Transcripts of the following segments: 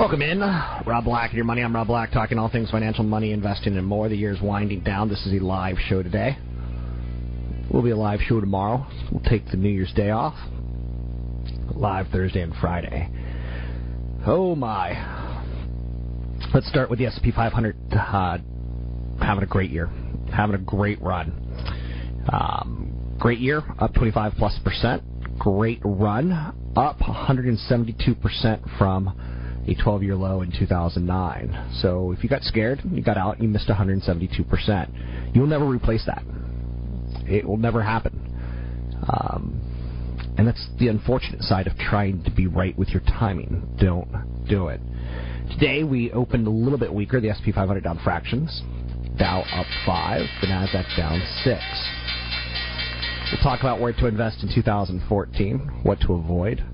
Welcome in. Rob Black and your money. I'm Rob Black, talking all things financial, money, investing, and more. The year's winding down. This is a live show today. We'll be a live show tomorrow. We'll take the New Year's Day off. Live Thursday and Friday. Oh my. Let's start with the S&P 500 uh, having a great year, having a great run. Um, great year, up 25 plus percent. Great run, up 172 percent from a 12 year low in 2009. So if you got scared, you got out, you missed 172%. You'll never replace that. It will never happen. Um, and that's the unfortunate side of trying to be right with your timing. Don't do it. Today we opened a little bit weaker. The SP 500 down fractions. Dow up 5. The NASDAQ down 6. We'll talk about where to invest in 2014, what to avoid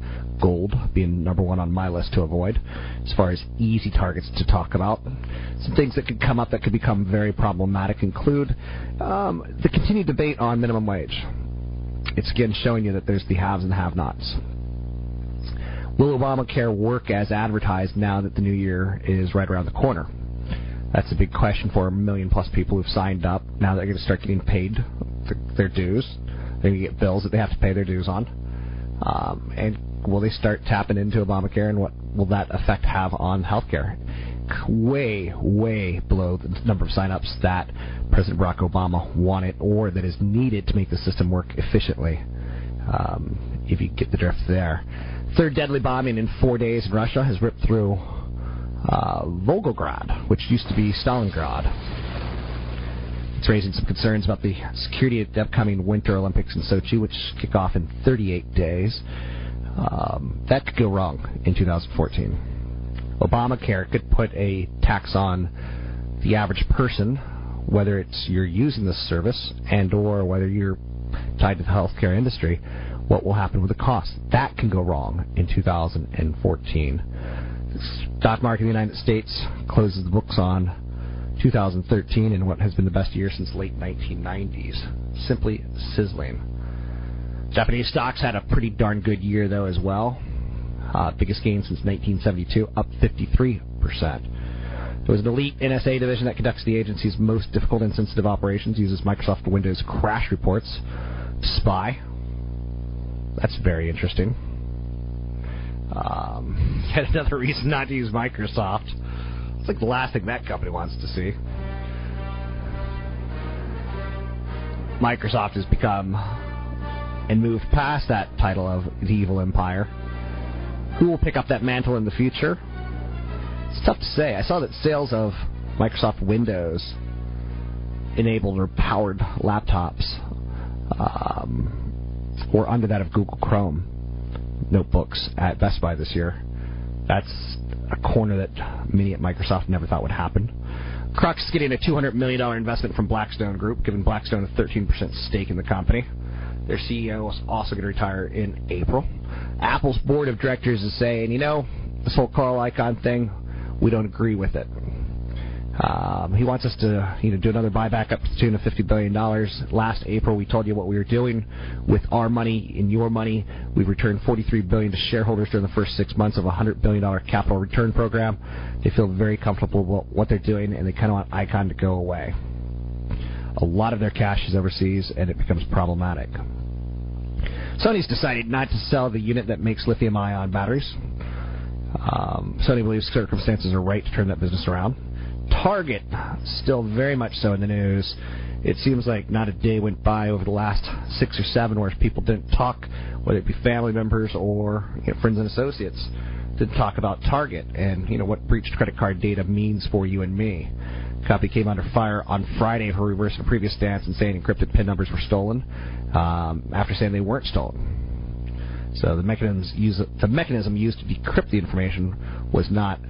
gold being number one on my list to avoid as far as easy targets to talk about. Some things that could come up that could become very problematic include um, the continued debate on minimum wage. It's again showing you that there's the haves and have nots. Will Obamacare work as advertised now that the new year is right around the corner? That's a big question for a million plus people who've signed up. Now they're going to start getting paid their dues. They're going to get bills that they have to pay their dues on. Um, and will they start tapping into Obamacare, and what will that effect have on healthcare? Way, way below the number of signups that President Barack Obama wanted or that is needed to make the system work efficiently. Um, if you get the drift there. Third deadly bombing in four days in Russia has ripped through uh, Volgograd, which used to be Stalingrad. It's raising some concerns about the security of the upcoming Winter Olympics in Sochi, which kick off in 38 days. Um, that could go wrong in 2014. Obamacare could put a tax on the average person, whether it's you're using this service and or whether you're tied to the healthcare industry. What will happen with the cost? That can go wrong in 2014. The stock market in the United States closes the books on 2013 in what has been the best year since late 1990s. Simply sizzling. Japanese stocks had a pretty darn good year, though, as well. Uh, biggest gain since 1972, up 53%. It was an elite NSA division that conducts the agency's most difficult and sensitive operations, uses Microsoft Windows crash reports spy. That's very interesting. Um, yet another reason not to use Microsoft. It's like the last thing that company wants to see. Microsoft has become and move past that title of the evil empire. Who will pick up that mantle in the future? It's tough to say. I saw that sales of Microsoft Windows enabled or powered laptops um, were under that of Google Chrome notebooks at Best Buy this year. That's a corner that many at Microsoft never thought would happen. Crocs getting a $200 million investment from Blackstone Group, giving Blackstone a 13% stake in the company. Their CEO is also going to retire in April. Apple's board of directors is saying, you know, this whole Carl Icahn thing, we don't agree with it. Um, he wants us to, you know, do another buyback up to the tune of fifty billion dollars. Last April, we told you what we were doing with our money and your money. We returned forty-three billion to shareholders during the first six months of a hundred billion dollar capital return program. They feel very comfortable with what they're doing, and they kind of want Icahn to go away. A lot of their cash is overseas, and it becomes problematic. Sony's decided not to sell the unit that makes lithium ion batteries. Um, Sony believes circumstances are right to turn that business around. Target, still very much so in the news. It seems like not a day went by over the last six or seven where people didn't talk, whether it be family members or you know, friends and associates, didn't talk about Target and you know what breached credit card data means for you and me. Company came under fire on Friday for reversing a previous stance and saying encrypted PIN numbers were stolen, um, after saying they weren't stolen. So the mechanism used, the mechanism used to decrypt the information was not,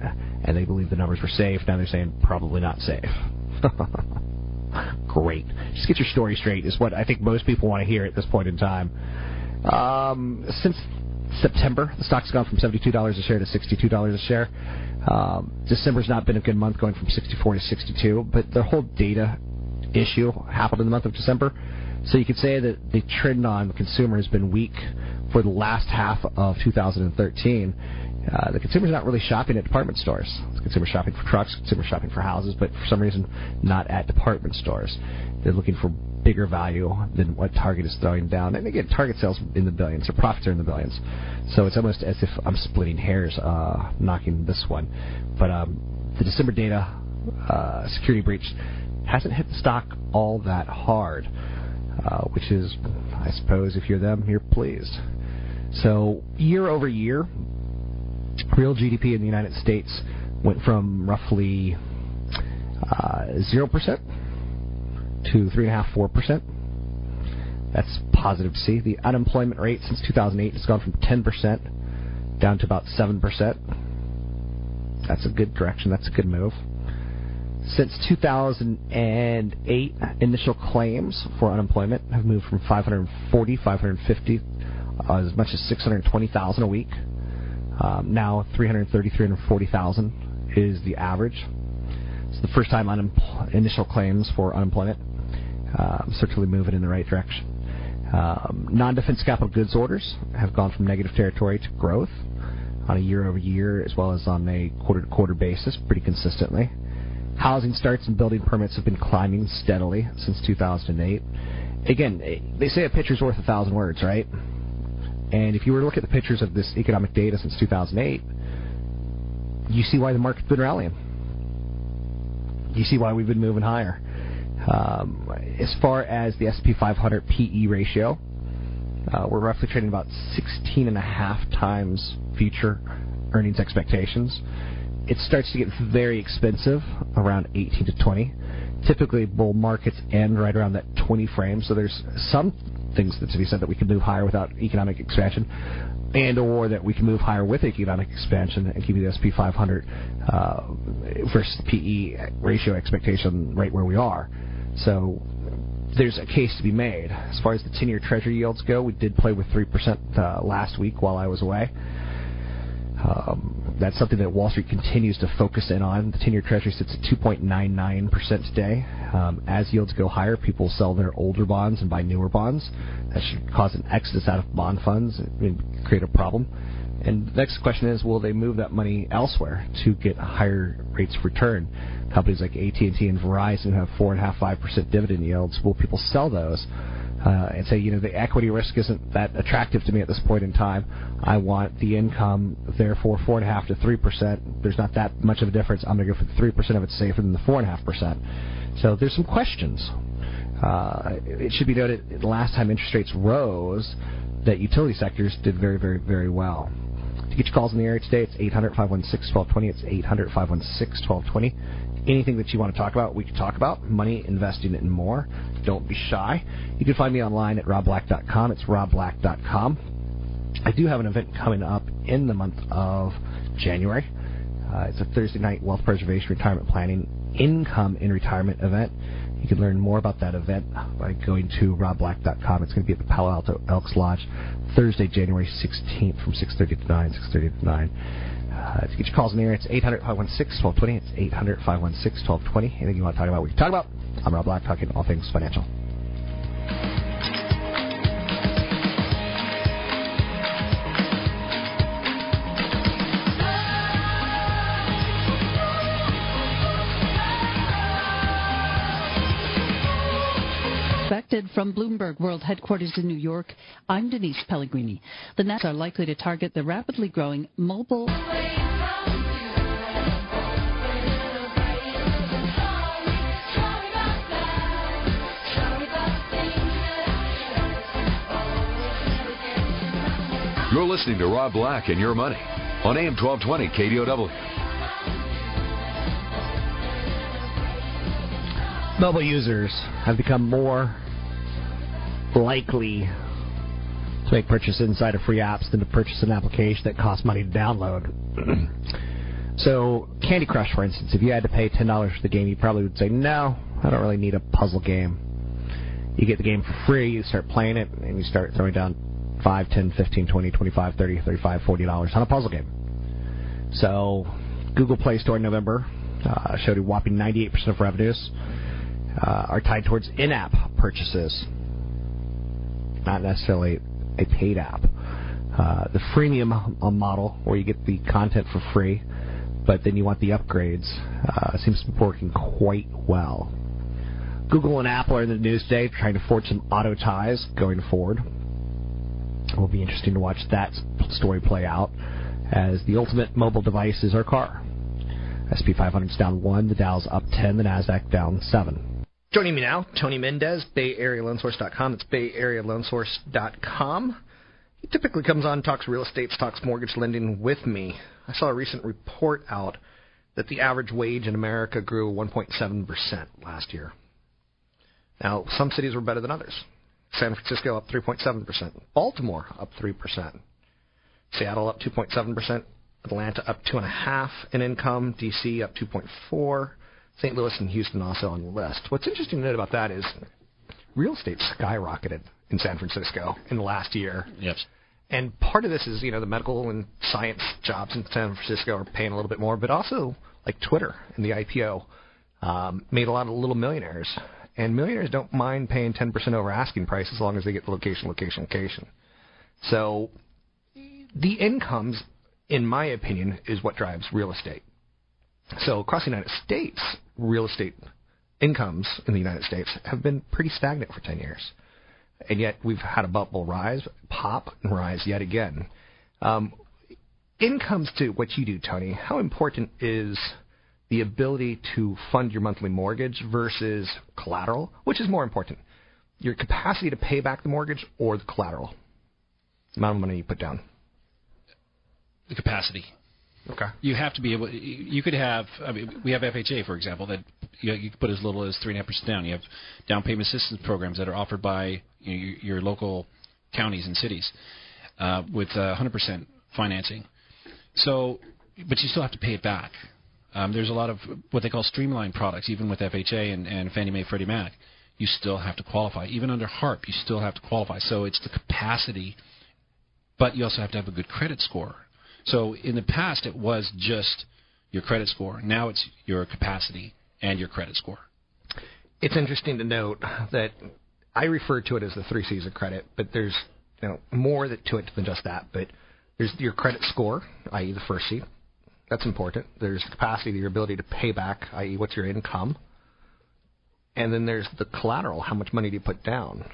and they believe the numbers were safe. Now they're saying probably not safe. Great. Just get your story straight is what I think most people want to hear at this point in time. Um, since September, the stock's gone from $72 a share to $62 a share. Um, December's not been a good month, going from 64 to 62, but the whole data issue happened in the month of December. So you could say that the trend on consumer has been weak for the last half of 2013. Uh, the consumer's not really shopping at department stores. The consumer's shopping for trucks, consumer shopping for houses, but for some reason not at department stores. They're looking for bigger value than what Target is throwing down. And again, Target sells in the billions. Their profits are in the billions. So it's almost as if I'm splitting hairs, uh, knocking this one. But um, the December data uh, security breach hasn't hit the stock all that hard, uh, which is, I suppose, if you're them, you're pleased. So year over year, real GDP in the United States went from roughly uh, zero percent to three and a half, four percent. That's positive to see. The unemployment rate since 2008 has gone from 10 percent down to about seven percent. That's a good direction. That's a good move. Since 2008, initial claims for unemployment have moved from 540, 550, uh, as much as 620,000 a week. Um, now 330, 340,000 is the average. It's the first time unem- initial claims for unemployment um, certainly moving in the right direction. Um, non-defense capital goods orders have gone from negative territory to growth on a year-over-year as well as on a quarter-to-quarter basis, pretty consistently. Housing starts and building permits have been climbing steadily since 2008. Again, they say a picture's worth a thousand words, right? And if you were to look at the pictures of this economic data since 2008, you see why the market's been rallying. You see why we've been moving higher. Um, as far as the S&P 500 PE ratio, uh, we're roughly trading about 16 and a half times future earnings expectations. It starts to get very expensive around 18 to 20. Typically, bull markets end right around that 20 frame. So there's some things that to be said that we can move higher without economic expansion, and or that we can move higher with economic expansion and keep the SP 500 uh, versus PE ratio expectation right where we are. So there's a case to be made. As far as the 10-year Treasury yields go, we did play with 3% uh, last week while I was away. Um, that's something that Wall Street continues to focus in on. The 10-year Treasury sits at 2.99% today. Um, as yields go higher, people sell their older bonds and buy newer bonds. That should cause an exodus out of bond funds and create a problem. And the next question is, will they move that money elsewhere to get higher rates of return? Companies like AT&T and Verizon have four and a half, five percent dividend yields. Will people sell those? uh, and say, you know, the equity risk isn't that attractive to me at this point in time. I want the income, therefore, four and a half to three percent. There's not that much of a difference. I'm going to go for the three percent of it's safer than the four and a half percent. So there's some questions. Uh, it should be noted the last time interest rates rose, that utility sectors did very, very, very well. To get your calls in the area today, it's 800 516 1220. It's 800 516 1220 anything that you want to talk about, we can talk about. Money, investing, and more. Don't be shy. You can find me online at robblack.com. It's robblack.com. I do have an event coming up in the month of January. Uh, it's a Thursday night wealth preservation retirement planning income in retirement event. You can learn more about that event by going to robblack.com. It's going to be at the Palo Alto Elks Lodge Thursday, January 16th from 6.30 to 9, 6.30 to 9. Uh, to get your calls in the air, it's 800 516 1220. It's 800 516 1220. Anything you want to talk about, we can talk about. I'm Rob Black, talking all things financial. From Bloomberg World Headquarters in New York, I'm Denise Pellegrini. The Nets are likely to target the rapidly growing mobile. You're listening to Rob Black and Your Money on AM 1220 KDOW. Mobile users have become more likely to make purchases inside of free apps than to purchase an application that costs money to download. so, Candy Crush, for instance, if you had to pay $10 for the game, you probably would say, no, I don't really need a puzzle game. You get the game for free, you start playing it, and you start throwing down 5, 10, 15, 20, 25, 30, 35, 40 dollars on a puzzle game. So, Google Play Store in November uh, showed a whopping 98% of revenues uh, are tied towards in-app purchases, not necessarily a paid app. Uh, the freemium model, where you get the content for free, but then you want the upgrades, uh, seems to be working quite well. Google and Apple are in the news today trying to forge some auto ties going forward. It will be interesting to watch that story play out as the ultimate mobile device is our car. SP 500 is down 1, the Dow's up 10, the NASDAQ down 7. Joining me now, Tony Mendez, Bay Area BayAreaLoanSource.com. It's BayAreaLoanSource.com. He typically comes on, talks real estate, talks mortgage lending with me. I saw a recent report out that the average wage in America grew 1.7% last year. Now, some cities were better than others. San Francisco up 3.7%. Baltimore up 3%. Seattle up 2.7%. Atlanta up 2.5% in income. D.C. up 2.4%. St. Louis and Houston also on the list. What's interesting to note about that is real estate skyrocketed in San Francisco in the last year. Yes. And part of this is, you know, the medical and science jobs in San Francisco are paying a little bit more, but also like Twitter and the IPO um, made a lot of little millionaires and millionaires don't mind paying 10% over asking price as long as they get the location, location, location. So the incomes, in my opinion, is what drives real estate. So across the United States, real estate incomes in the United States have been pretty stagnant for 10 years. And yet we've had a bubble rise, pop, and rise yet again. Um, incomes to what you do, Tony, how important is – the ability to fund your monthly mortgage versus collateral, which is more important? Your capacity to pay back the mortgage or the collateral? The amount of money you put down. The capacity. Okay. You have to be able. You could have. I mean, we have FHA, for example, that you, you put as little as three and a half percent down. You have down payment assistance programs that are offered by you know, your, your, local counties and cities uh, with uh, 100% financing. So, but you still have to pay it back. Um, there's a lot of what they call streamlined products, even with FHA and, and Fannie Mae, Freddie Mac. You still have to qualify. Even under HARP, you still have to qualify. So it's the capacity, but you also have to have a good credit score. So in the past, it was just your credit score. Now it's your capacity and your credit score. It's interesting to note that I refer to it as the three C's of credit, but there's you know more to it than just that. But there's your credit score, i.e., the first C. That's important. There's capacity, your ability to pay back, i.e., what's your income. And then there's the collateral. How much money do you put down?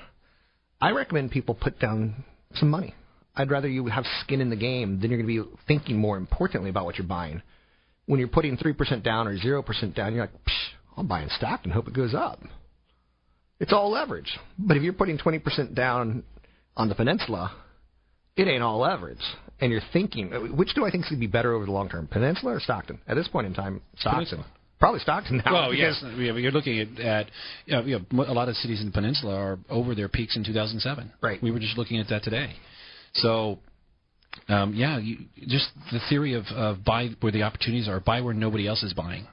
I recommend people put down some money. I'd rather you have skin in the game than you're going to be thinking more importantly about what you're buying. When you're putting 3% down or 0% down, you're like, I'm buying stock and hope it goes up. It's all leverage. But if you're putting 20% down on the peninsula, it ain't all leverage and you're thinking, uh, which do I think should be better over the long term, Peninsula or Stockton? At this point in time, Stockton. Probably Stockton now. Well, yes, Yeah, you're looking at, at you know, you know, a lot of cities in the peninsula are over their peaks in 2007. Right. We were just looking at that today. So, um, yeah, you, just the theory of, of buy where the opportunities are, buy where nobody else is buying.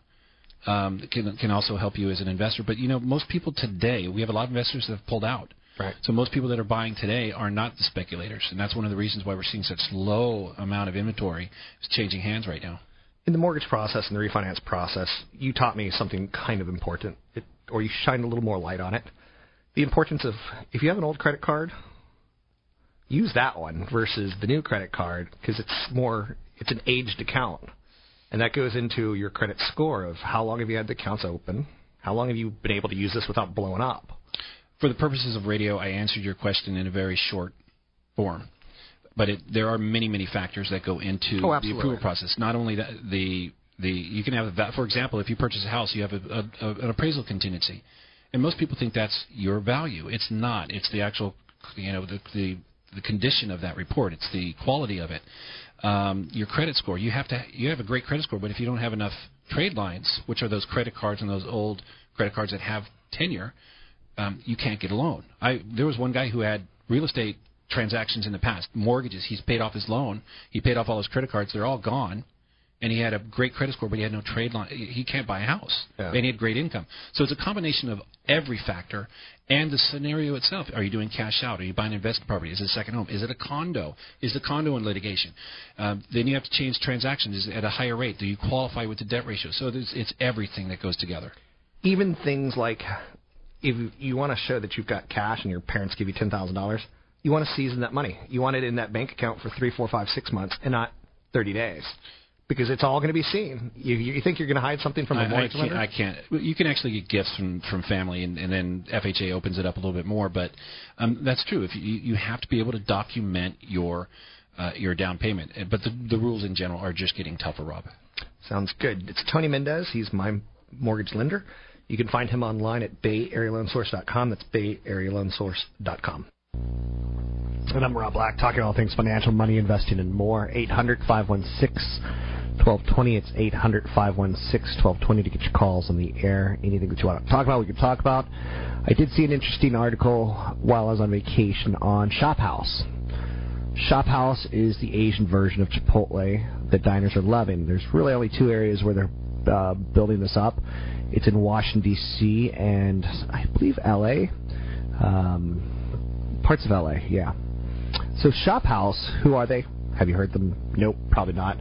Um, can can also help you as an investor, but you know most people today we have a lot of investors that have pulled out. Right. So most people that are buying today are not the speculators, and that's one of the reasons why we're seeing such low amount of inventory is changing hands right now. In the mortgage process and the refinance process, you taught me something kind of important, it, or you shined a little more light on it. The importance of if you have an old credit card, use that one versus the new credit card because it's more it's an aged account, and that goes into your credit score of how long have you had the accounts open, how long have you been able to use this without blowing up for the purposes of radio, I answered your question in a very short form. But it, there are many, many factors that go into Oh, the approval process. Not only that, the the you can have that for example, if you purchase a house, you have a, a, a, an appraisal contingency, and most people think that's your value. It's not. It's the actual, you know, the the, the condition of that report. It's the quality of it. Um, your credit score. You have to you have a great credit score, but if you don't have enough trade lines, which are those credit cards and those old credit cards that have tenure, um, you can't get a loan. I there was one guy who had real estate transactions in the past, mortgages. He's paid off his loan. He paid off all his credit cards. They're all gone. And he had a great credit score, but he had no trade line. He can't buy a house, Yeah. and he had great income. So it's a combination of every factor and the scenario itself. Are you doing cash out? Are you buying an investment property? Is it a second home? Is it a condo? Is the condo in litigation? Um, then you have to change transactions at a higher rate. Do you qualify with the debt ratio? So it's everything that goes together. Even things like if you want to show that you've got cash and your parents give you ten thousand dollars, you want to season that money. You want it in that bank account for three, four, five, six months, and not thirty days, because it's all going to be seen. You, you think you're going to hide something from a I, I mortgage can't, lender? I can't. You can actually get gifts from from family, and, and then FHA opens it up a little bit more. But um, that's true. If you you have to be able to document your uh, your down payment, but the the rules in general are just getting tougher, Rob. Sounds good. It's Tony Mendez. He's my mortgage lender. You can find him online at bayarealoansource.com. That's bayarealoansource.com. And I'm Rob Black, talking all things financial, money, investing, and more. 800 516 1220. It's 800 516 1220 to get your calls on the air. Anything that you want to talk about, we can talk about. I did see an interesting article while I was on vacation on Shop House. Shop House is the Asian version of Chipotle that diners are loving. There's really only two areas where they're uh, building this up. It's in Washington D.C. and I believe L.A. Um, parts of LA, yeah. So Shop House, who are they? Have you heard them? Nope, probably not.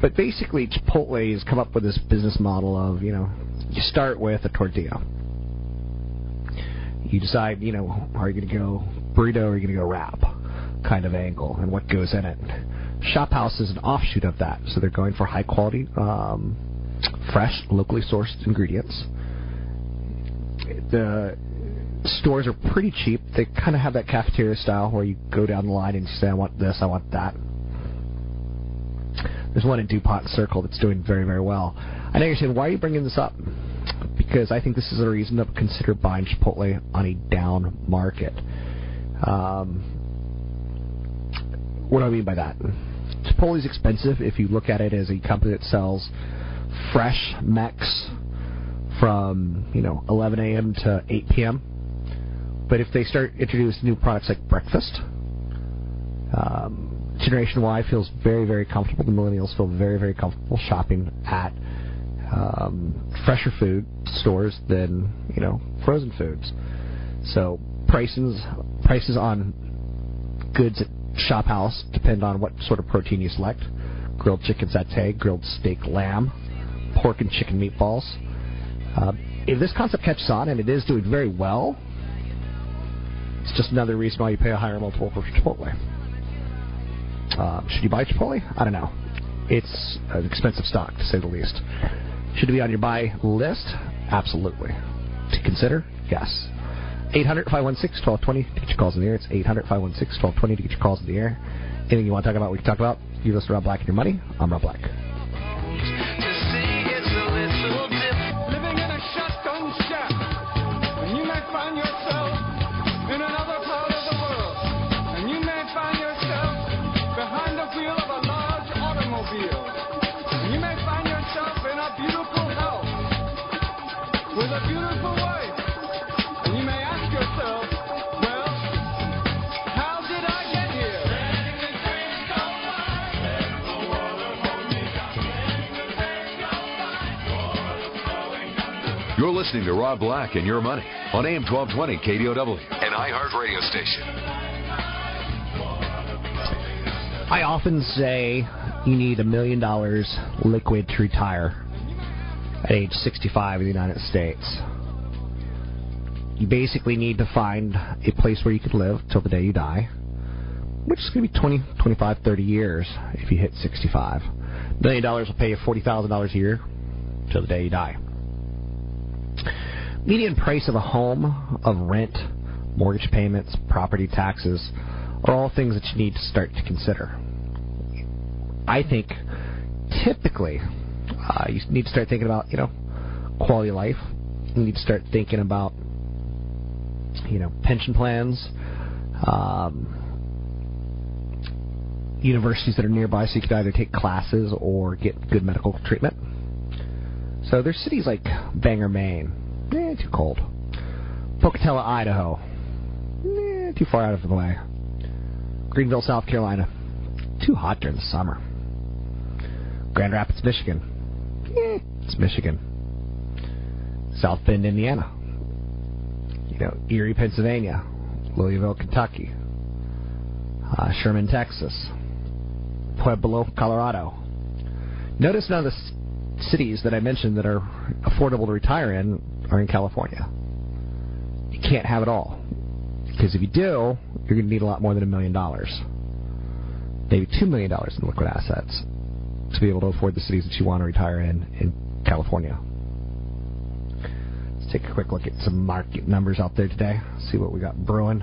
But basically, Chipotle has come up with this business model of, you know, you start with a tortilla. You decide, you know, are you going to go burrito or are you going to go wrap kind of angle and what goes in it. Shop House is an offshoot of that. So they're going for high quality, um, fresh, locally sourced ingredients. The stores are pretty cheap. They kind of have that cafeteria style where you go down the line and you say, I want this, I want that. There's one in DuPont Circle that's doing very, very well. I know you're saying, why are you bringing this up? Because I think this is a reason to consider buying Chipotle on a down market. Um, what do I mean by that? Chipotle is expensive if you look at it as a company that sells fresh Mex from you know 11 a.m. to 8 p.m. But if they start introducing new products like breakfast, um, Generation Y feels very, very comfortable. The millennials feel very, very comfortable shopping at um, fresher food stores than you know frozen foods. So prices prices on goods at Shop House depend on what sort of protein you select: grilled chicken satay, grilled steak lamb, pork and chicken meatballs. Uh, if this concept catches on, and it is doing very well, it's just another reason why you pay a higher multiple for Chipotle. Uh, should you buy Chipotle? I don't know. It's an expensive stock, to say the least. Should it be on your buy list? Absolutely. To consider? Yes. 800 516 1220 to get your calls in the air. It's 800 516 1220 to get your calls in the air. Anything you want to talk about, we can talk about. You listen to Rob Black and Your Money. I'm Rob Black. Listening to Rob Black and Your Money on AM 1220 KDOW, an iHeart radio station. I often say you need a million dollars liquid to retire at age 65 in the United States. You basically need to find a place where you could live till the day you die, which is going to be 20, 25, 30 years if you hit 65. A million dollars will pay you $40,000 a year till the day you die. Median price of a home of rent mortgage payments, property taxes are all things that you need to start to consider. I think typically uh, you need to start thinking about, you know, quality of life. You need to start thinking about, you know, pension plans, um, universities that are nearby so you could either take classes or get good medical treatment. So there's cities like Bangor, Maine. Eh, too cold. Pocatello, Idaho. Eh, too far out of the way. Greenville, South Carolina. Too hot during the summer. Grand Rapids, Michigan. Eh, it's Michigan. South Bend, Indiana. You know, Erie, Pennsylvania. Louisville, Kentucky. Uh, Sherman, Texas. Pueblo, Colorado. Notice none of the cities that I mentioned that are affordable to retire in are in California. You can't have it all. Because if you do, you're going to need a lot more than a million dollars. Maybe two million dollars in liquid assets to be able to afford the cities that you want to retire in in California. Let's take a quick look at some market numbers out there today. See what we got brewing.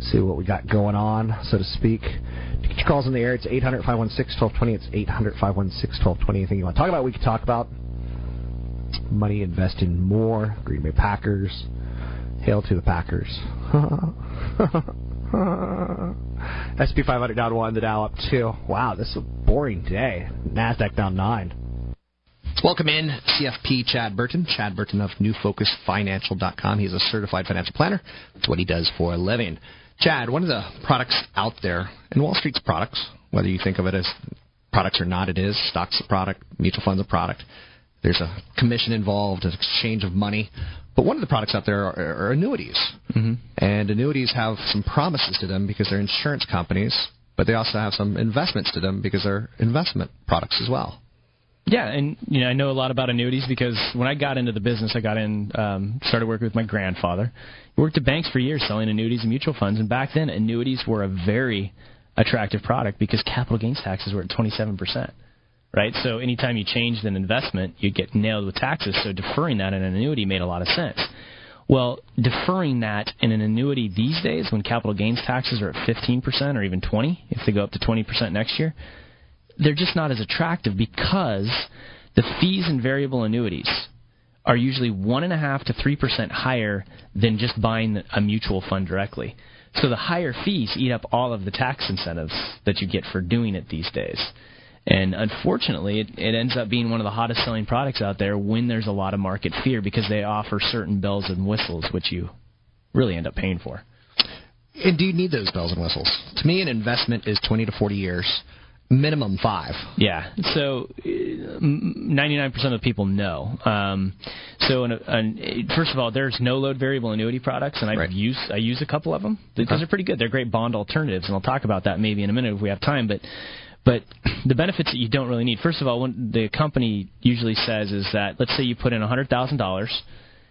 See what we got going on, so to speak. To get your calls in the air, it's 800 516 1220. It's 800 516 1220. Anything you want to talk about, we can talk about. Money invested in more. Green Bay Packers. Hail to the Packers. SP 500 down one, the Dow up two. Wow, this is a boring day. Nasdaq down nine. Welcome in, CFP Chad Burton. Chad Burton of NewFocusFinancial.com. He's a certified financial planner. That's what he does for a living. Chad, one of the products out there, and Wall Street's products, whether you think of it as products or not, it is. Stocks a product, mutual funds a product. There's a commission involved, an exchange of money. But one of the products out there are, are annuities. Mm-hmm. And annuities have some promises to them because they're insurance companies, but they also have some investments to them because they're investment products as well. Yeah, and you know I know a lot about annuities because when I got into the business, I got in, um, started working with my grandfather. He worked at banks for years selling annuities and mutual funds, and back then annuities were a very attractive product because capital gains taxes were at 27 percent. Right, so anytime you changed an investment, you'd get nailed with taxes. So deferring that in an annuity made a lot of sense. Well, deferring that in an annuity these days, when capital gains taxes are at 15% or even 20, if they go up to 20% next year, they're just not as attractive because the fees in variable annuities are usually one and a half to three percent higher than just buying a mutual fund directly. So the higher fees eat up all of the tax incentives that you get for doing it these days. And unfortunately, it, it ends up being one of the hottest selling products out there when there's a lot of market fear because they offer certain bells and whistles, which you really end up paying for. And do you need those bells and whistles? To me, an investment is 20 to 40 years, minimum five. Yeah. So, ninety-nine percent of people know. Um, so, in a, an, first of all, there's no-load variable annuity products, and I Right. use I use a couple of them. Those Okay. are pretty good. They're great bond alternatives, and I'll talk about that maybe in a minute if we have time. But but the benefits that you don't really need. First of all, what the company usually says is that let's say you put in hundred thousand dollars,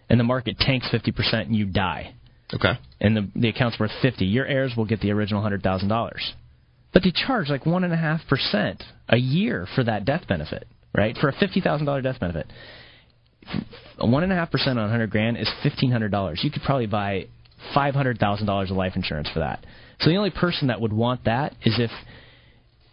and the market tanks fifty percent, and you die Okay. and the the account's worth fifty, your heirs will get the original hundred thousand dollars. But they charge like one and a half percent a year for that death benefit, right? For a fifty thousand dollar death benefit, one and a half percent on hundred grand is fifteen hundred dollars. You could probably buy five hundred thousand dollars of life insurance for that. So the only person that would want that is if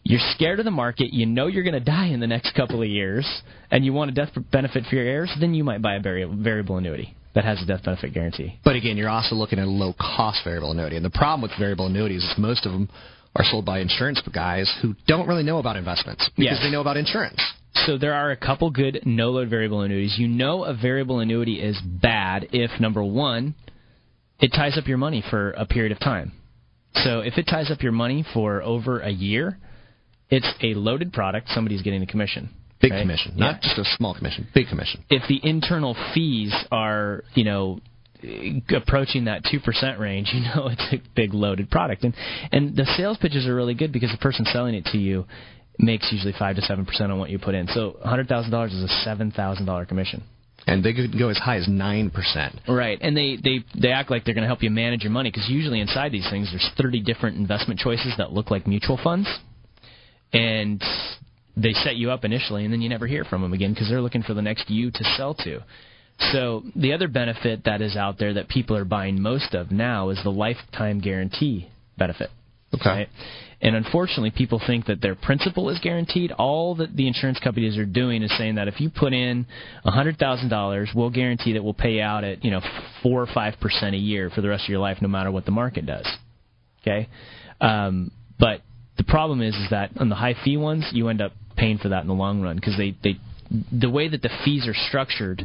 you're scared of the market, you know you're going to die in the next couple of years, and you want a death benefit for your heirs, then you might buy a vari- variable annuity that has a death benefit guarantee. But again, you're also looking at a low cost variable annuity. And the problem with variable annuities is most of them are sold by insurance guys who don't really know about investments because Yes. they know about insurance. So there are a couple good no-load variable annuities. You know a variable annuity is bad if number one, it ties up your money for a period of time. So if it ties up your money for over a year, it's a loaded product. Somebody's getting a commission. Big right? commission, Yeah. not just a small commission. Big commission. If the internal fees are, you know, approaching that two percent range, you know it's a big loaded product. And and the sales pitches are really good because the person selling it to you makes usually five to seven percent on what you put in. So hundred thousand dollars is a seven thousand dollar commission. And they could go as high as 9%. Right, and they they they act like they're going to help you manage your money because usually inside these things there's 30 different investment choices that look like mutual funds, and they set you up initially, and then you never hear from them again because they're looking for the next you to sell to. So the other benefit that is out there that people are buying most of now is the lifetime guarantee benefit. Okay. Right? And unfortunately, people think that their principal is guaranteed. All that the insurance companies are doing is saying that if you put in $100,000, we'll guarantee that we'll pay out at, you know, 4 or 5% a year for the rest of your life no matter what the market does. Okay? Um, but the problem is is that on the high fee ones, you end up paying for that in the long run because they, they the way that the fees are structured,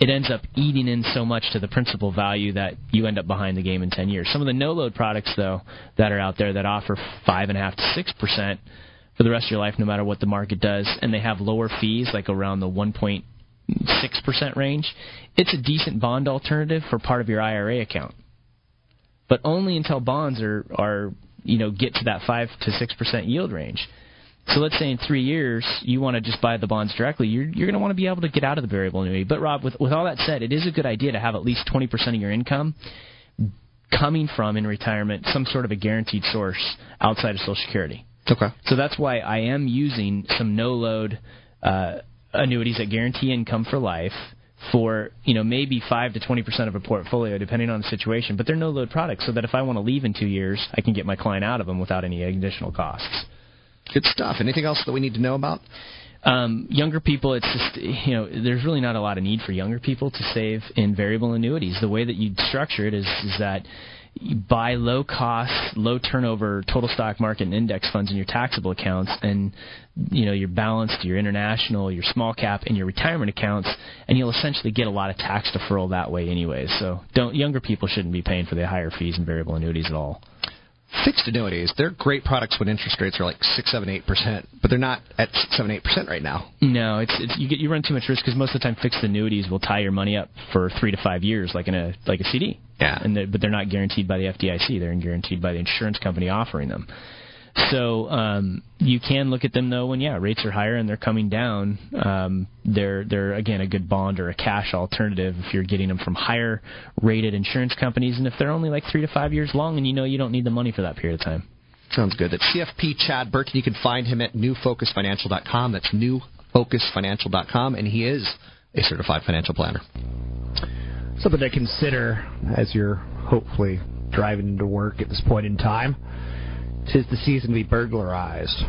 it ends up eating in so much to the principal value that you end up behind the game in 10 years. Some of the no load products, though, that are out there that offer 5.5 to 6% for the rest of your life, no matter what the market does, and they have lower fees, like around the 1.6% range, it's a decent bond alternative for part of your IRA account. But only until bonds are, are you know, get to that 5 to 6% yield range. So let's say in three years you want to just buy the bonds directly. You're you're going to want to be able to get out of the variable annuity. But Rob, with with all that said, it is a good idea to have at least 20% of your income coming from in retirement some sort of a guaranteed source outside of Social Security. Okay. So that's why I am using some no load uh, annuities that guarantee income for life for you know maybe five to twenty percent of a portfolio, depending on the situation. But they're no load products, so that if I want to leave in two years, I can get my client out of them without any additional costs. Good stuff. Anything else that we need to know about? Um, younger people, it's just you know, there's really not a lot of need for younger people to save in variable annuities. The way that you structure it is is that buy low cost, low turnover total stock market and index funds in your taxable accounts, and you know your balanced, your international, your small cap, and your retirement accounts, and you'll essentially get a lot of tax deferral that way, anyway. So don't younger people shouldn't be paying for the higher fees and variable annuities at all. Fixed annuities, they're great products when interest rates are like six, seven, eight percent, but they're not at seven, eight percent right now. No, it's, it's you get you run too much risk because most of the time fixed annuities will tie your money up for three to five years, like in a like a CD. Yeah. And they're, but they're not guaranteed by the FDIC; they're guaranteed by the insurance company offering them. So um, you can look at them though when yeah rates are higher and they're coming down. Um, they're they're again a good bond or a cash alternative if you're getting them from higher rated insurance companies and if they're only like three to five years long and you know you don't need the money for that period of time. Sounds good. That's CFP Chad Burton. You can find him at newfocusfinancial.com. That's newfocusfinancial.com, and he is a certified financial planner. Something to consider as you're hopefully driving into work at this point in time. Tis the season to be burglarized.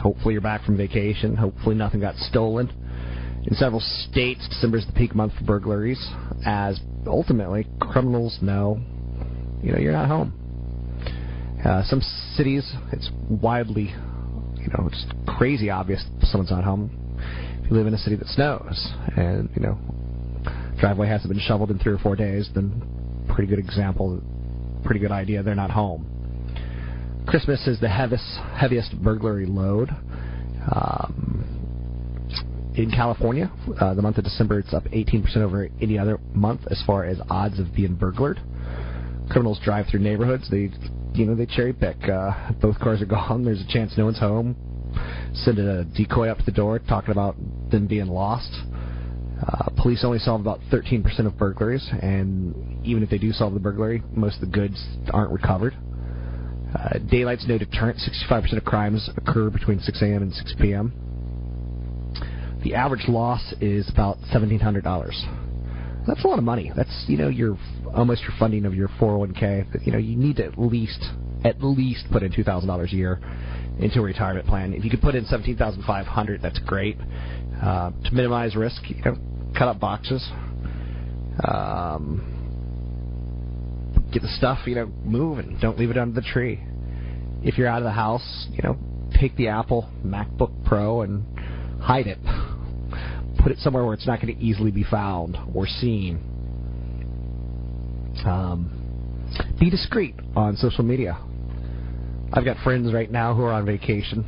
Hopefully you're back from vacation. Hopefully nothing got stolen. In several states, December is the peak month for burglaries, as ultimately criminals know, you know, you're not home. Uh, some cities, it's widely, you know, it's crazy obvious someone's not home. If you live in a city that snows, and you know, driveway hasn't been shoveled in three or four days, then pretty good example, pretty good idea they're not home. Christmas is the heaviest, heaviest burglary load. Um, in California, uh, the month of December, it's up 18% over any other month as far as odds of being burglared. Criminals drive through neighborhoods. They, you know, they cherry pick. Uh, both cars are gone. There's a chance no one's home. Send a decoy up to the door talking about them being lost. Uh, police only solve about 13% of burglaries, and even if they do solve the burglary, most of the goods aren't recovered. Uh, daylight's no deterrent. 65% of crimes occur between 6 a.m. and 6 p.m. The average loss is about $1,700. That's a lot of money. That's you know your almost your funding of your 401k. But, you know you need to at least at least put in $2,000 a year into a retirement plan. If you could put in 17,500, that's great. Uh, to minimize risk, you know, cut up boxes. Um, get the stuff, you know, moving. Don't leave it under the tree. If you're out of the house, you know, take the Apple MacBook Pro and hide it. Put it somewhere where it's not going to easily be found or seen. Um, be discreet on social media. I've got friends right now who are on vacation,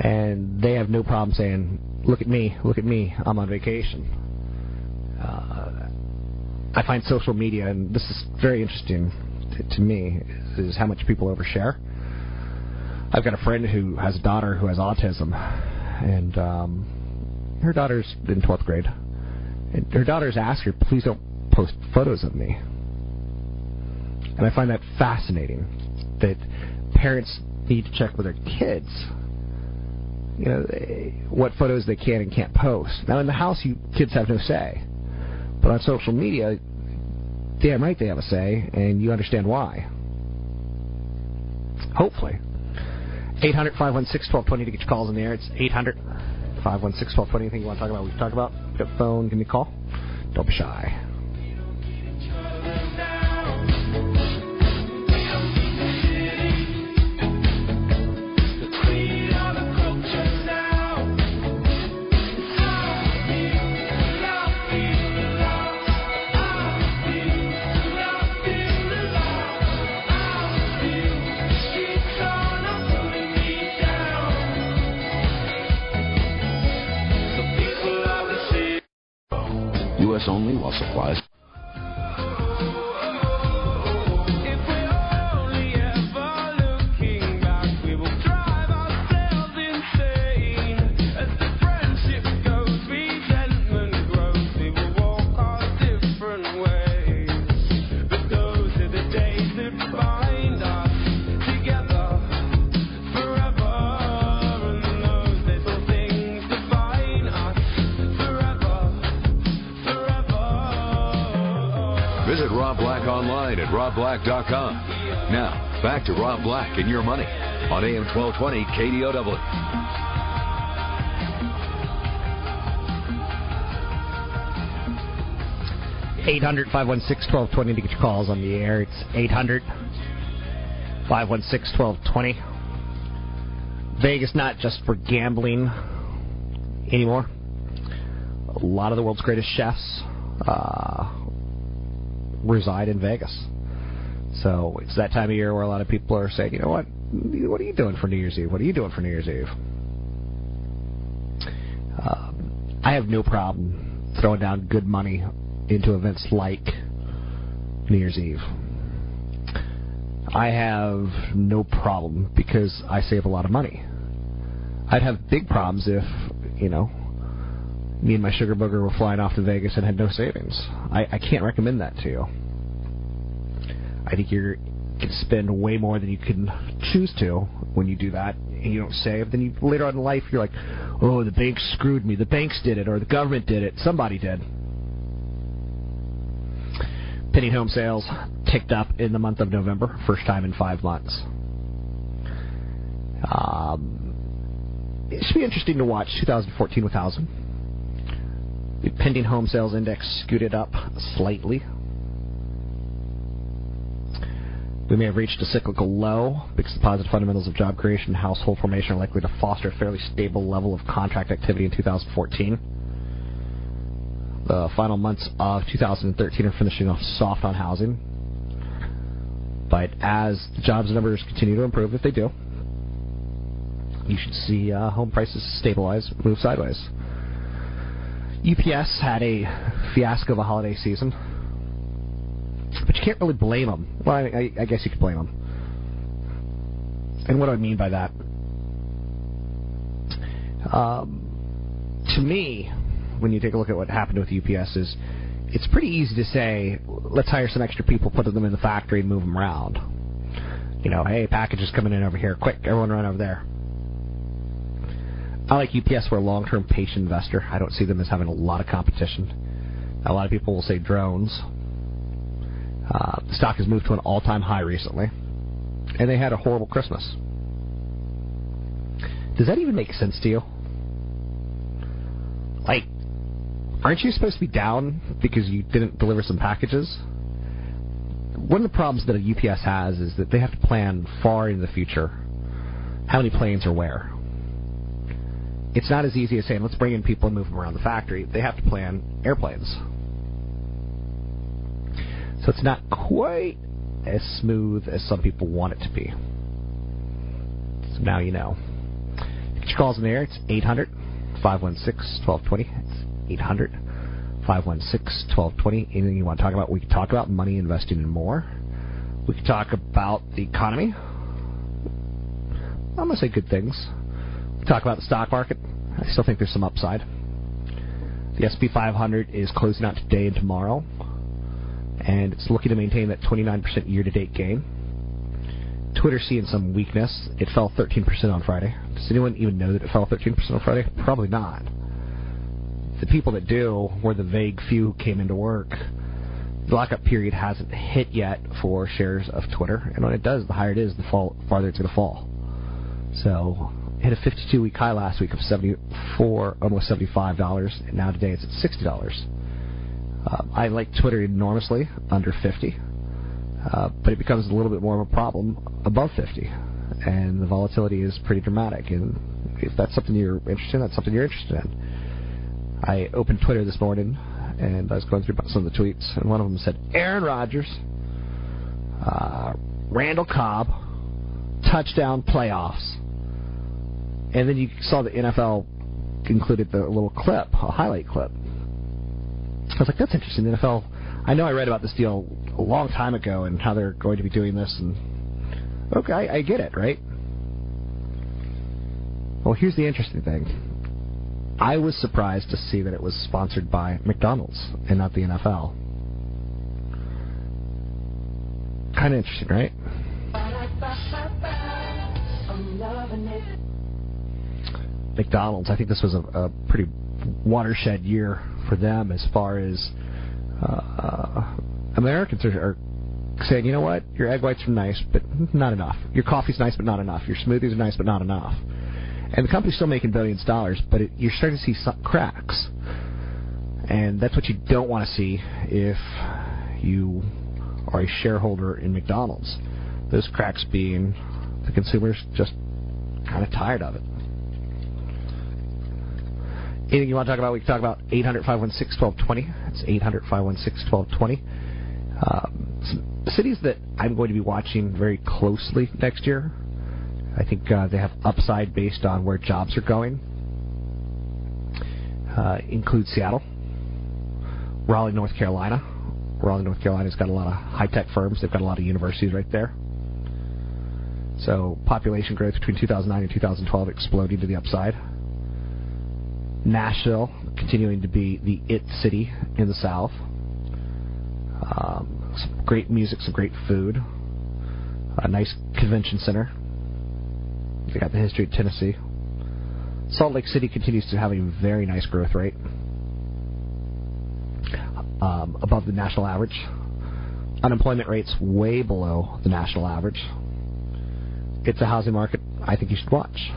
and they have no problem saying, "Look at me, look at me, I'm on vacation." Uh, I find social media, and this is very interesting to, me, is how much people overshare. I've got a friend who has a daughter who has autism, and um, her daughter's in 12th grade. And her daughter's asked her, please don't post photos of me. And I find that fascinating that parents need to check with their kids. You know, what photos they can and can't post. Now, in the house, you kids have no say. But on social media, damn right they have a say, and you understand why. Hopefully. 800 516 1220 to get your calls in the air. It's 800 516 1220. Anything you want to talk about, we can talk about. Pick up phone, give me a call. Don't be shy. Supplies. robblack.com. Now, back to Rob Black and your money on AM 1220 KDOW. Eight hundred five one six twelve twenty to get your calls on the air. It's eight hundred five one six twelve twenty. Vegas not just for gambling anymore. A lot of the world's greatest chefs uh, reside in Vegas. So it's that time of year where a lot of people are saying, you know what? What are you doing for New Year's Eve? What are you doing for New Year's Eve? Um, I have no problem throwing down good money into events like New Year's Eve. I have no problem because I save a lot of money. I'd have big problems if, you know, me and my sugar booger were flying off to Vegas and had no savings. I, I can't recommend that to you. I think you're to spend way more than you can choose to when you do that and you don't save. Then you later on in life you're like, oh, the bank screwed me. The banks did it, or the government did it. Somebody did. Pending home sales ticked up in the month of November, first time in five months. Um, it should be interesting to watch 2014 with housing. The pending home sales index scooted up slightly. We may have reached a cyclical low because the positive fundamentals of job creation and household formation are likely to foster a fairly stable level of contract activity in 2014. The final months of 2013 are finishing off soft on housing. But as the jobs numbers continue to improve, if they do, you should see uh, home prices stabilize, move sideways. UPS had a fiasco of a holiday season, but you can't really blame them. Well, I, I, guess you could blame them. And what do I mean by that? Um, to me, when you take a look at what happened with UPS, is it's pretty easy to say, let's hire some extra people, put them in the factory, and move them around. You know, hey, packages coming in over here, quick, everyone run over there. I like UPS for a long-term patient investor. I don't see them as having a lot of competition. A lot of people will say drones. Uh, the stock has moved to an all-time high recently, and they had a horrible Christmas. Does that even make sense to you? Like, aren't you supposed to be down because you didn't deliver some packages? One of the problems that a UPS has is that they have to plan far in the future how many planes are where it's not as easy as saying, let's bring in people and move them around the factory. They have to plan airplanes. So it's not quite as smooth as some people want it to be. So now you know. Get your calls in the air. It's 800 516 1220. It's 800 516 1220. Anything you want to talk about, we can talk about money, investing, and more. We can talk about the economy. I'm going to say good things talk about the stock market. I still think there's some upside. The S&P 500 is closing out today and tomorrow, and it's looking to maintain that 29% year-to-date gain. Twitter seeing some weakness. It fell 13% on Friday. Does anyone even know that it fell 13% on Friday? Probably not. The people that do were the vague few who came into work. The lockup period hasn't hit yet for shares of Twitter, and when it does, the higher it is, the fall, farther it's going to fall. So, it hit a 52-week high last week of 74, almost 75 dollars, and now today it's at 60 dollars. Uh, I like Twitter enormously under 50, uh, but it becomes a little bit more of a problem above 50, and the volatility is pretty dramatic. And if that's something you're interested in, that's something you're interested in. I opened Twitter this morning, and I was going through some of the tweets, and one of them said Aaron Rodgers, uh, Randall Cobb, touchdown playoffs. And then you saw the NFL included the little clip, a highlight clip. I was like, that's interesting. The NFL. I know I read about this deal a long time ago and how they're going to be doing this, and okay, I, get it, right? Well, here's the interesting thing. I was surprised to see that it was sponsored by McDonald's and not the NFL. Kind of interesting, right? McDonald's. I think this was a, a pretty watershed year for them as far as uh, Americans are, are saying, you know what, your egg whites are nice, but not enough. Your coffee's nice, but not enough. Your smoothies are nice, but not enough. And the company's still making billions of dollars, but it, you're starting to see some cracks. And that's what you don't want to see if you are a shareholder in McDonald's. Those cracks being the consumers just kind of tired of it. Anything you want to talk about, we can talk about 800 516 1220. That's 800 516 1220. Um, cities that I'm going to be watching very closely next year. I think uh, they have upside based on where jobs are going. Uh, include Seattle, Raleigh, North Carolina. Raleigh, North Carolina's got a lot of high tech firms. They've got a lot of universities right there. So population growth between 2009 and 2012 exploding to the upside. Nashville continuing to be the it city in the South. Um, some great music, some great food, a nice convention center. They got the history of Tennessee. Salt Lake City continues to have a very nice growth rate, um, above the national average. Unemployment rates way below the national average. It's a housing market I think you should watch.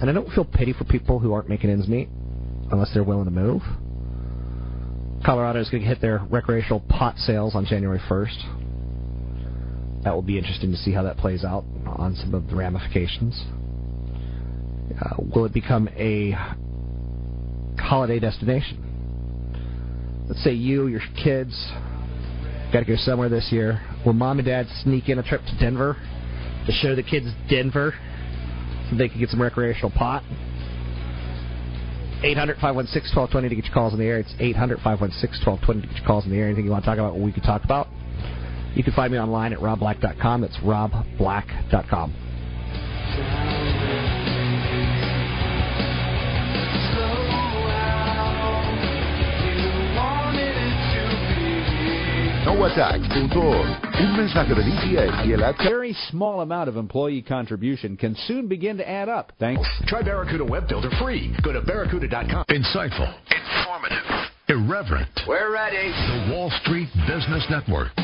And I don't feel pity for people who aren't making ends meet unless they're willing to move. Colorado is going to hit their recreational pot sales on January 1st. That will be interesting to see how that plays out on some of the ramifications. Uh, will it become a holiday destination? Let's say you, your kids, got to go somewhere this year. Will mom and dad sneak in a trip to Denver to show the kids Denver so they can get some recreational pot? 800 516 1220 to get your calls in the air. It's 800 516 1220 to get your calls in the air. Anything you want to talk about, we could talk about. You can find me online at robblack.com. That's robblack.com. NoAttack.org. Un mensaje del EPA y el very small amount of employee contribution can soon begin to add up. Thanks. Try Barracuda Web Builder free. Go to barracuda.com. Insightful, informative, irreverent. We're ready. The Wall Street Business Network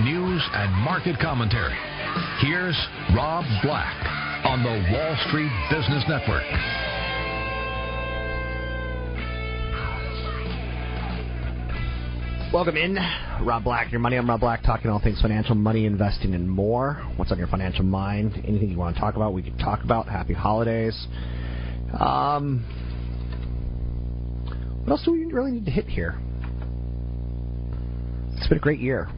news and market commentary, here's Rob Black on the Wall Street Business Network. Welcome in. Rob Black, your money. I'm Rob Black, talking all things financial, money, investing, and more. What's on your financial mind? Anything you want to talk about, we can talk about. Happy holidays. Um, what else do we really need to hit here? It's been a great year.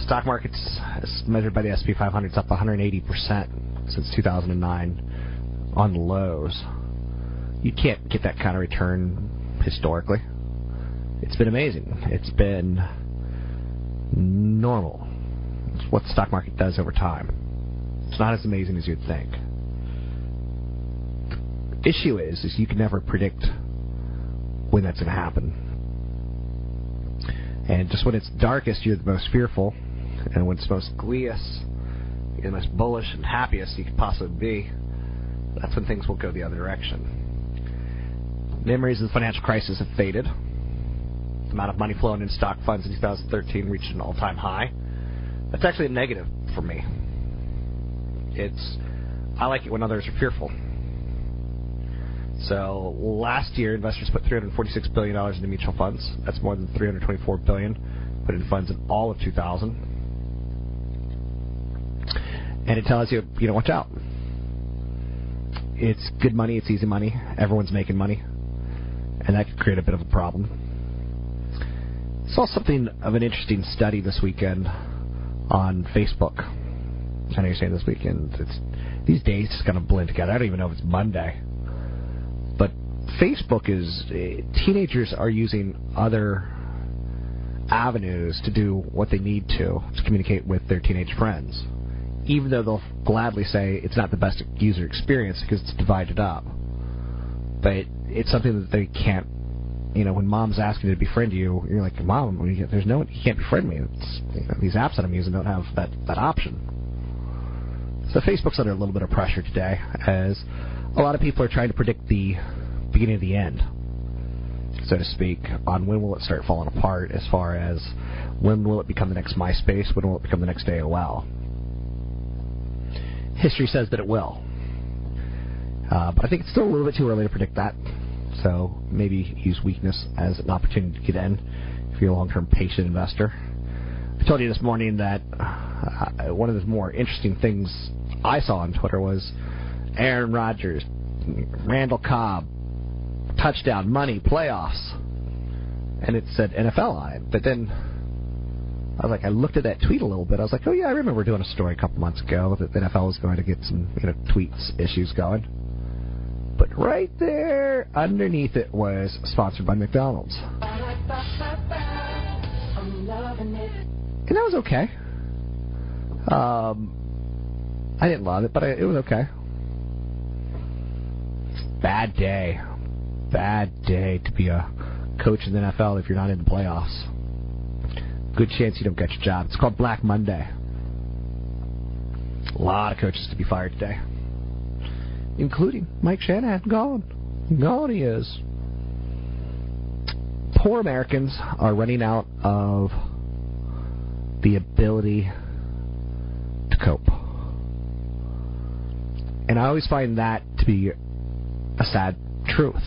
Stock market's as measured by the S&P 500 is up 180 percent since 2009 on lows. You can't get that kind of return historically. It's been amazing. It's been normal. It's what the stock market does over time. It's not as amazing as you'd think. The issue is, is you can never predict when that's going to happen. And just when it's darkest, you're the most fearful, and when it's most you're the most bullish and happiest you could possibly be. That's when things will go the other direction. Memories of the financial crisis have faded. The amount of money flowing in stock funds in 2013 reached an all-time high. That's actually a negative for me. It's I like it when others are fearful. So last year, investors put 346 billion dollars into mutual funds. That's more than 324 billion put in funds in all of 2000. And it tells you, you know, watch out. It's good money. It's easy money. Everyone's making money, and that could create a bit of a problem. Saw something of an interesting study this weekend on Facebook. I know you're saying this weekend. It's these days just kind of blend together. I don't even know if it's Monday. But Facebook is uh, teenagers are using other avenues to do what they need to to communicate with their teenage friends, even though they'll gladly say it's not the best user experience because it's divided up. But it's something that they can't. You know, when mom's asking to befriend you, you're like, "Mom, there's no, you can't befriend me. You know, these apps that I'm using don't have that that option." So Facebook's under a little bit of pressure today, as a lot of people are trying to predict the beginning of the end, so to speak, on when will it start falling apart as far as when will it become the next MySpace, when will it become the next AOL. History says that it will. Uh, but I think it's still a little bit too early to predict that. So maybe use weakness as an opportunity to get in if you're a long-term patient investor. I told you this morning that uh, one of the more interesting things I saw on Twitter was Aaron Rodgers, Randall Cobb, touchdown, money, playoffs, and it said NFL on it. But then I was like, I looked at that tweet a little bit. I was like, oh yeah, I remember doing a story a couple months ago that the NFL was going to get some you know tweets issues going. But right there underneath it was sponsored by McDonald's. And that was okay. Um, I didn't love it, but I, it was okay. Bad day. Bad day to be a coach in the NFL if you're not in the playoffs. Good chance you don't get your job. It's called Black Monday. A lot of coaches to be fired today, including Mike Shanahan. Gone. Gone he is. Poor Americans are running out of the ability to cope. And I always find that to be a sad truth.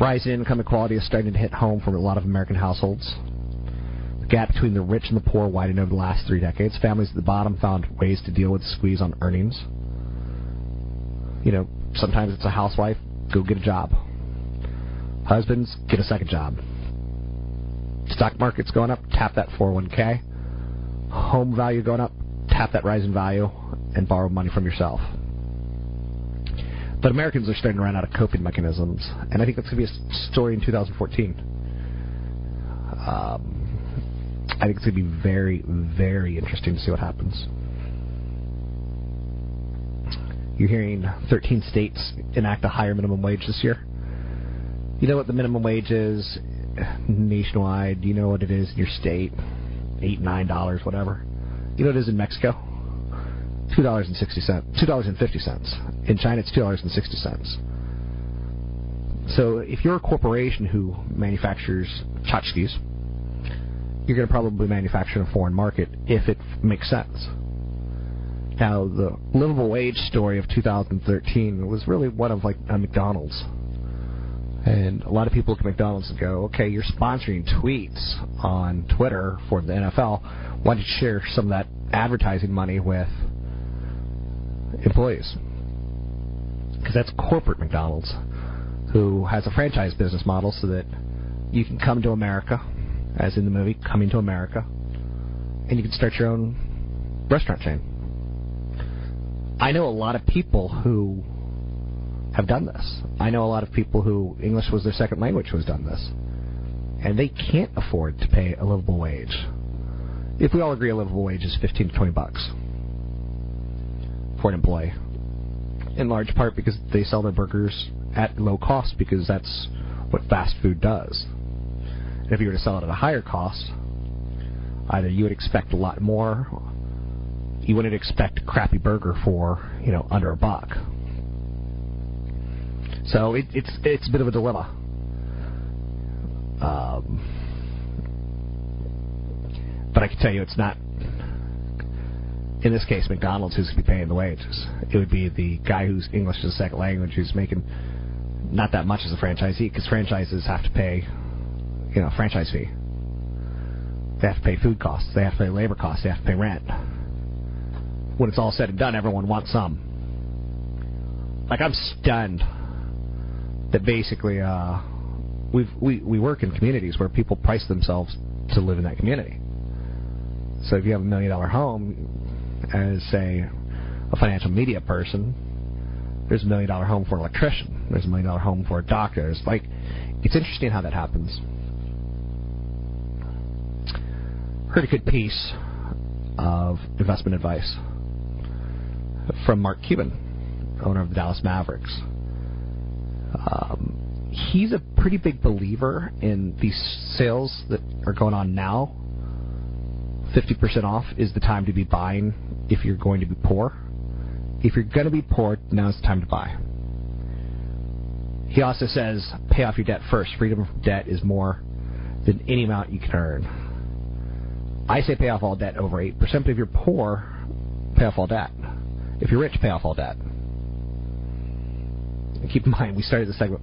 Rising income inequality is starting to hit home for a lot of American households. Gap between the rich and the poor widened over the last three decades. Families at the bottom found ways to deal with the squeeze on earnings. You know, sometimes it's a housewife, go get a job. Husbands, get a second job. Stock market's going up, tap that 401k. Home value going up, tap that rise in value and borrow money from yourself. But Americans are starting to run out of coping mechanisms, and I think that's going to be a story in 2014. Um, I think it's going to be very, very interesting to see what happens. You're hearing 13 states enact a higher minimum wage this year. You know what the minimum wage is eh, nationwide? You know what it is in your state? Eight, nine dollars, whatever. You know what it is in Mexico? two dollars and sixty cents, two dollars and fifty cents. In China, it's two dollars and sixty cents. So if you're a corporation who manufactures tchotchkes, you're going to probably manufacture in a foreign market if it makes sense. Now, the livable wage story of 2013 was really one of like a McDonald's. And a lot of people look at McDonald's and go, okay, you're sponsoring tweets on Twitter for the NFL. Why don't you share some of that advertising money with employees. Because that's corporate McDonald's, who has a franchise business model so that you can come to America, as in the movie Coming to America, and you can start your own restaurant chain. I know a lot of people who have done this. I know a lot of people who English was their second language who has done this. And they can't afford to pay a livable wage. If we all agree a livable wage is 15 to 20 bucks for an employee. In large part because they sell their burgers at low cost because that's what fast food does. If you were to sell it at a higher cost, either you would expect a lot more, you wouldn't expect a crappy burger for, you know, under a buck. So it, it's it's a bit of a dilemma. Um, but I can tell you, it's not. In this case, McDonald's who's be paying the wages. It would be the guy whose English is a second language who's making not that much as a franchisee because franchises have to pay, you know, franchise fee. They have to pay food costs. They have to pay labor costs. They have to pay rent. When it's all said and done, everyone wants some. Like I'm stunned that basically uh, we've, we we work in communities where people price themselves to live in that community. So if you have a million dollar home, as say a financial media person, there's a million dollar home for an electrician. There's a million dollar home for a doctor. It's like it's interesting how that happens. A good piece of investment advice from Mark Cuban, owner of the Dallas Mavericks. Um, he's a pretty big believer in these sales that are going on now. 50% off is the time to be buying if you're going to be poor. If you're going to be poor, now's the time to buy. He also says pay off your debt first. Freedom from debt is more than any amount you can earn. I say pay off all debt over 8%, but if you're poor, pay off all debt. If you're rich, pay off all debt. And keep in mind, we started the segment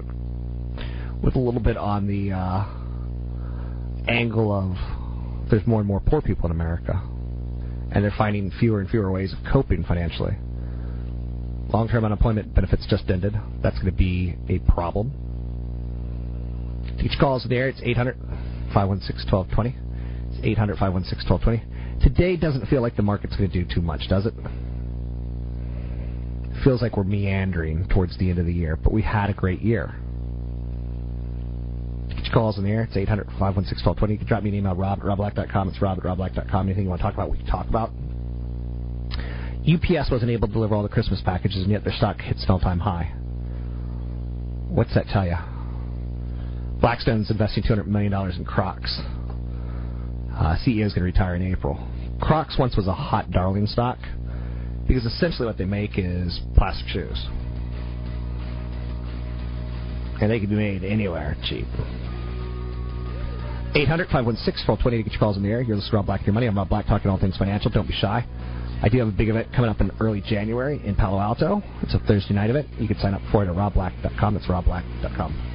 with a little bit on the uh, angle of there's more and more poor people in America, and they're finding fewer and fewer ways of coping financially. Long term unemployment benefits just ended. That's going to be a problem. Each call is there. It's 800 516 1220. It's 800 516 1220. Today doesn't feel like the market's going to do too much, does it? Feels like we're meandering towards the end of the year, but we had a great year. Each call's in the air. It's 800 516 1220. You can drop me an email, rob at robblack.com. It's rob at robblack.com. Anything you want to talk about, we can talk about. UPS wasn't able to deliver all the Christmas packages, and yet their stock hits an all-time high. What's that tell you? Blackstone's investing $200 million in Crocs. Uh, CEO is going to retire in April. Crocs once was a hot darling stock because essentially what they make is plastic shoes. And they can be made anywhere cheap. 800 516 1220 to get your calls in the air. You're listening to Rob Black Your Money. I'm Rob Black talking all things financial. Don't be shy. I do have a big event coming up in early January in Palo Alto. It's a Thursday night event. You can sign up for it at robblack.com. That's robblack.com.